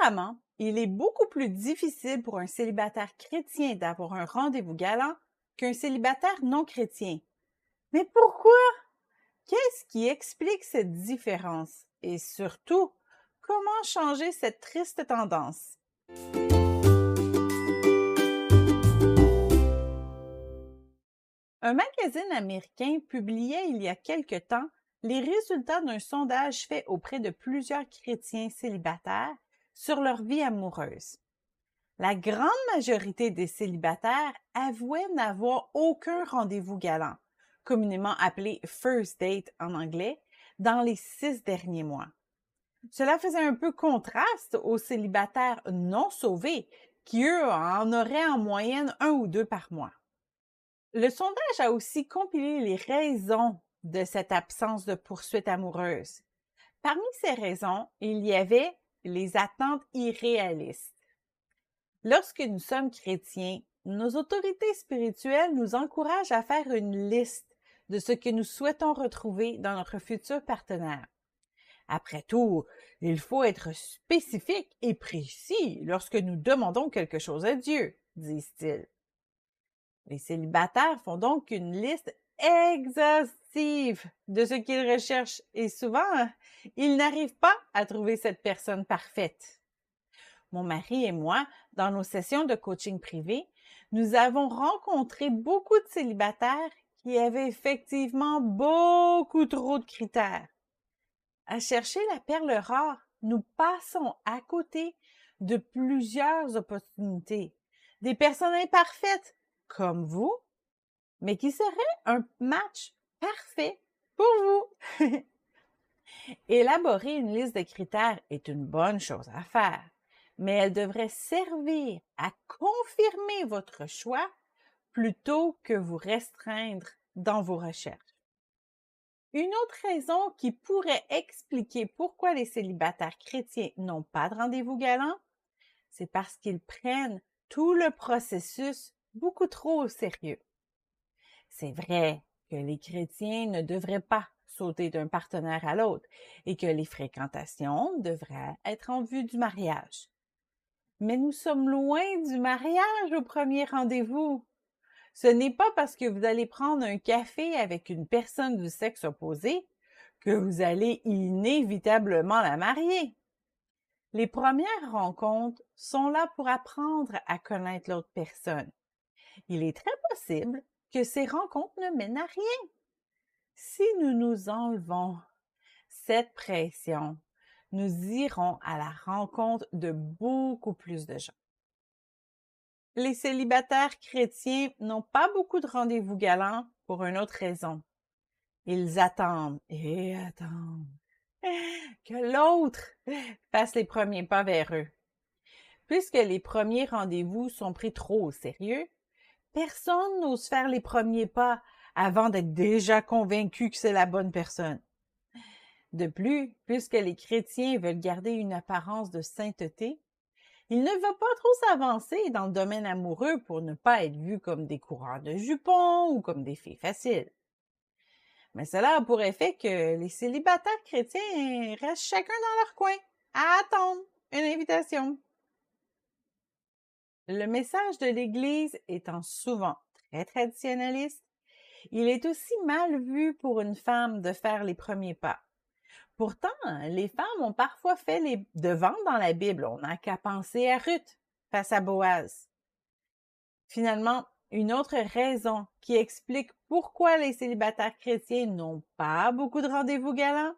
Apparemment, il est beaucoup plus difficile pour un célibataire chrétien d'avoir un rendez-vous galant qu'un célibataire non chrétien. Mais pourquoi? Qu'est-ce qui explique cette différence? Et surtout, comment changer cette triste tendance? Un magazine américain publiait il y a quelque temps les résultats d'un sondage fait auprès de plusieurs chrétiens célibataires sur leur vie amoureuse. La grande majorité des célibataires avouaient n'avoir aucun rendez-vous galant, communément appelé first date en anglais, dans les six derniers mois. Cela faisait un peu contraste aux célibataires non sauvés, qui eux en auraient en moyenne un ou deux par mois. Le sondage a aussi compilé les raisons de cette absence de poursuite amoureuse. Parmi ces raisons, il y avait les attentes irréalistes. Lorsque nous sommes chrétiens, nos autorités spirituelles nous encouragent à faire une liste de ce que nous souhaitons retrouver dans notre futur partenaire. Après tout, il faut être spécifique et précis lorsque nous demandons quelque chose à Dieu, disent-ils. Les célibataires font donc une liste exhaustive de ce qu'ils recherchent et souvent, ils n'arrivent pas à trouver cette personne parfaite. Mon mari et moi, dans nos sessions de coaching privé, nous avons rencontré beaucoup de célibataires qui avaient effectivement beaucoup trop de critères. À chercher la perle rare, nous passons à côté de plusieurs opportunités. Des personnes imparfaites, comme vous, mais qui serait un match parfait pour vous. Élaborer une liste de critères est une bonne chose à faire, mais elle devrait servir à confirmer votre choix plutôt que vous restreindre dans vos recherches. Une autre raison qui pourrait expliquer pourquoi les célibataires chrétiens n'ont pas de rendez-vous galant, c'est parce qu'ils prennent tout le processus beaucoup trop au sérieux. C'est vrai que les chrétiens ne devraient pas sauter d'un partenaire à l'autre et que les fréquentations devraient être en vue du mariage. Mais nous sommes loin du mariage au premier rendez-vous. Ce n'est pas parce que vous allez prendre un café avec une personne du sexe opposé que vous allez inévitablement la marier. Les premières rencontres sont là pour apprendre à connaître l'autre personne. Il est très possible que ces rencontres ne mènent à rien. Si nous nous enlevons cette pression, nous irons à la rencontre de beaucoup plus de gens. Les célibataires chrétiens n'ont pas beaucoup de rendez-vous galants pour une autre raison. Ils attendent et attendent que l'autre fasse les premiers pas vers eux. Puisque les premiers rendez-vous sont pris trop au sérieux, Personne n'ose faire les premiers pas avant d'être déjà convaincu que c'est la bonne personne. De plus, puisque les chrétiens veulent garder une apparence de sainteté, il ne va pas trop s'avancer dans le domaine amoureux pour ne pas être vus comme des coureurs de jupons ou comme des filles faciles. Mais cela a pour effet que les célibataires chrétiens restent chacun dans leur coin à attendre une invitation. Le message de l'Église étant souvent très traditionnaliste, il est aussi mal vu pour une femme de faire les premiers pas. Pourtant, les femmes ont parfois fait les devants dans la Bible. On n'a qu'à penser à Ruth face à Boaz. Finalement, une autre raison qui explique pourquoi les célibataires chrétiens n'ont pas beaucoup de rendez-vous galants,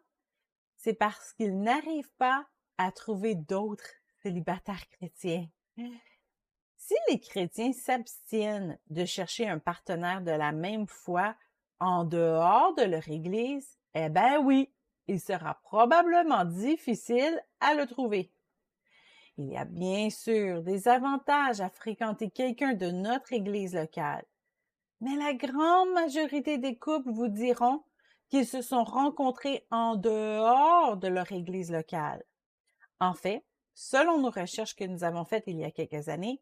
c'est parce qu'ils n'arrivent pas à trouver d'autres célibataires chrétiens. Si les chrétiens s'abstiennent de chercher un partenaire de la même foi en dehors de leur Église, eh ben oui, il sera probablement difficile à le trouver. Il y a bien sûr des avantages à fréquenter quelqu'un de notre Église locale, mais la grande majorité des couples vous diront qu'ils se sont rencontrés en dehors de leur Église locale. En fait, selon nos recherches que nous avons faites il y a quelques années,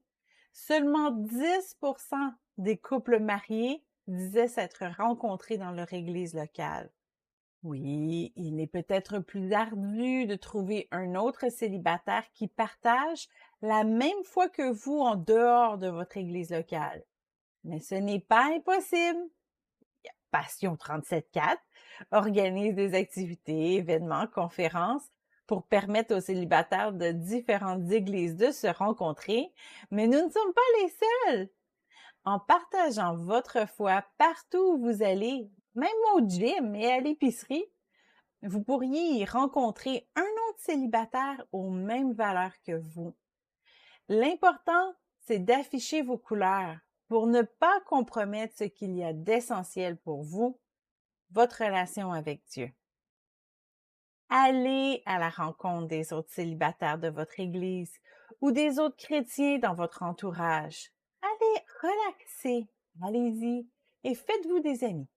Seulement 10% des couples mariés disaient s'être rencontrés dans leur église locale. Oui, il est peut-être plus ardu de trouver un autre célibataire qui partage la même foi que vous en dehors de votre église locale. Mais ce n'est pas impossible. Passion 37.4 organise des activités, événements, conférences pour permettre aux célibataires de différentes églises de se rencontrer, mais nous ne sommes pas les seuls. En partageant votre foi partout où vous allez, même au gym et à l'épicerie, vous pourriez y rencontrer un autre célibataire aux mêmes valeurs que vous. L'important, c'est d'afficher vos couleurs pour ne pas compromettre ce qu'il y a d'essentiel pour vous, votre relation avec Dieu. Allez à la rencontre des autres célibataires de votre Église ou des autres chrétiens dans votre entourage. Allez relaxer, allez-y et faites-vous des amis.